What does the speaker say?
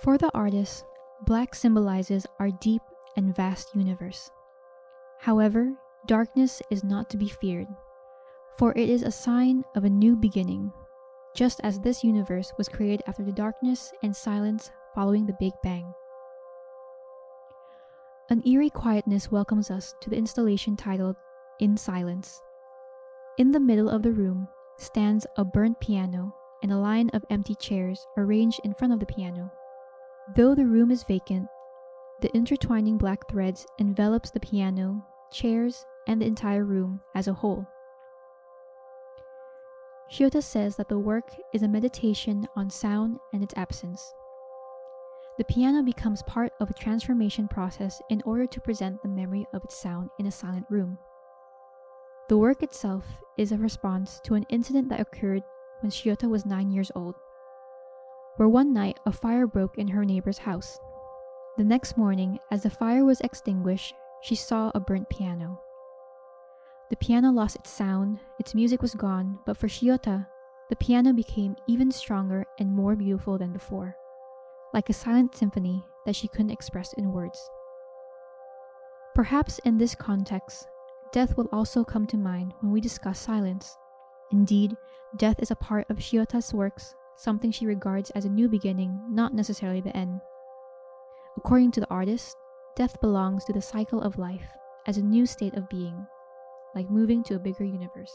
For the artist, black symbolizes our deep and vast universe. However, darkness is not to be feared, for it is a sign of a new beginning, just as this universe was created after the darkness and silence following the Big Bang. An eerie quietness welcomes us to the installation titled In Silence. In the middle of the room stands a burnt piano and a line of empty chairs arranged in front of the piano. Though the room is vacant, the intertwining black threads envelops the piano, chairs, and the entire room as a whole. Shiota says that the work is a meditation on sound and its absence. The piano becomes part of a transformation process in order to present the memory of its sound in a silent room. The work itself is a response to an incident that occurred when Shiota was nine years old, where one night a fire broke in her neighbor's house. The next morning, as the fire was extinguished, she saw a burnt piano. The piano lost its sound, its music was gone, but for Shiota, the piano became even stronger and more beautiful than before, like a silent symphony that she couldn't express in words. Perhaps in this context, death will also come to mind when we discuss silence. Indeed, death is a part of Shiota's works, something she regards as a new beginning, not necessarily the end. According to the artist, death belongs to the cycle of life as a new state of being, like moving to a bigger universe.